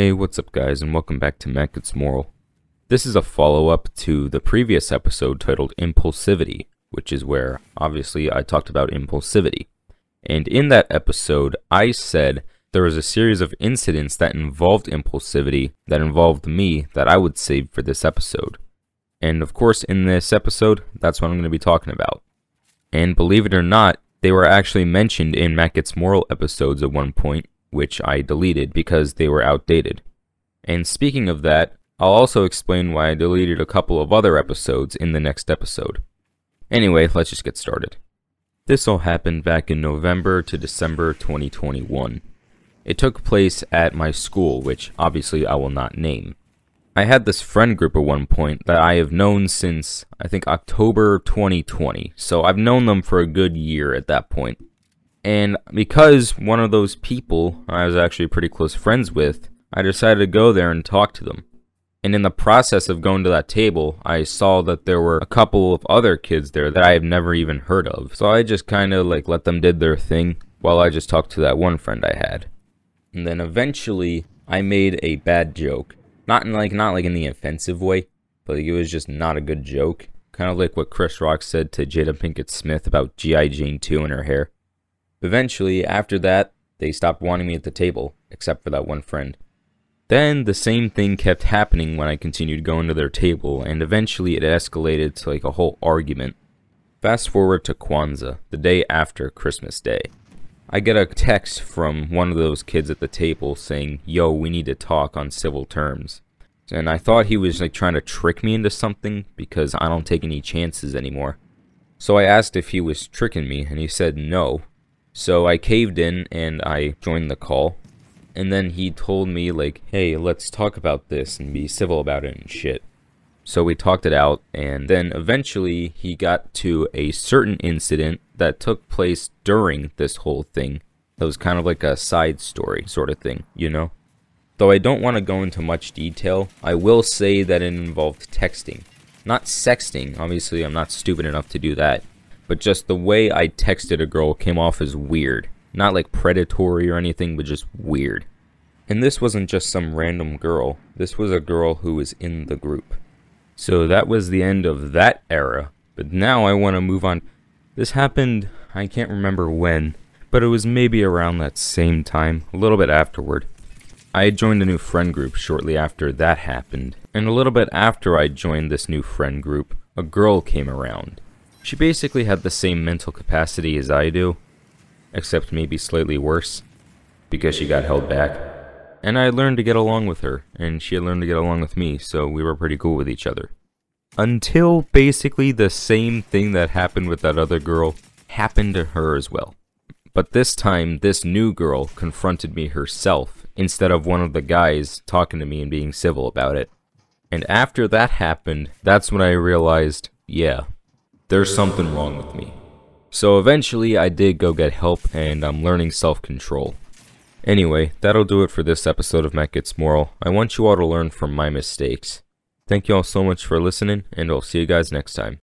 Hey, what's up, guys, and welcome back to Matt Gets Moral. This is a follow up to the previous episode titled Impulsivity, which is where, obviously, I talked about impulsivity. And in that episode, I said there was a series of incidents that involved impulsivity, that involved me, that I would save for this episode. And of course, in this episode, that's what I'm going to be talking about. And believe it or not, they were actually mentioned in Matt Gets Moral episodes at one point, which I deleted because they were outdated. And speaking of that, I'll also explain why I deleted a couple of other episodes in the next episode. Anyway, let's just get started. This all happened back in November to December 2021. It took place at my school, which obviously I will not name. I had this friend group at one point that I have known since, I think, October 2020, so I've known them for a good year at that point. And because one of those people I was actually pretty close friends with, I decided to go there and talk to them. And in the process of going to that table, I saw that there were a couple of other kids there that I have never even heard of. So I just kind of like let them did their thing while I just talked to that one friend I had. And then eventually I made a bad joke. Not in like not like in the offensive way, but like, it was just not a good joke. Kind of like what Chris Rock said to Jada Pinkett Smith about G.I. Jane 2 and her hair. Eventually, after that, they stopped wanting me at the table, except for that one friend. Then the same thing kept happening when I continued going to their table, and eventually it escalated to like a whole argument. Fast forward to Kwanzaa, the day after Christmas Day. I get a text from one of those kids at the table saying, Yo, we need to talk on civil terms. And I thought he was like trying to trick me into something because I don't take any chances anymore. So I asked if he was tricking me, and he said no, so I caved in and I joined the call. And then he told me, like, hey, let's talk about this and be civil about it and shit. So we talked it out, and then eventually he got to a certain incident that took place during this whole thing. That was kind of like a side story sort of thing, you know? Though I don't want to go into much detail, I will say that it involved texting. Not sexting, obviously, I'm not stupid enough to do that but just the way I texted a girl came off as weird. Not like predatory or anything, but just weird. And this wasn't just some random girl, this was a girl who was in the group. So that was the end of that era, but now I want to move on. This happened, I can't remember when, but it was maybe around that same time, a little bit afterward. I joined a new friend group shortly after that happened, and a little bit after I joined this new friend group, a girl came around. She basically had the same mental capacity as I do, except maybe slightly worse, because she got held back. And I learned to get along with her, and she had learned to get along with me, so we were pretty cool with each other. Until basically the same thing that happened with that other girl happened to her as well. But this time, this new girl confronted me herself instead of one of the guys talking to me and being civil about it. And after that happened, that's when I realized, yeah, there's something wrong with me. So eventually I did go get help and I'm learning self-control. Anyway, that'll do it for this episode of Matt Gets Moral. I want you all to learn from my mistakes. Thank you all so much for listening and I'll see you guys next time.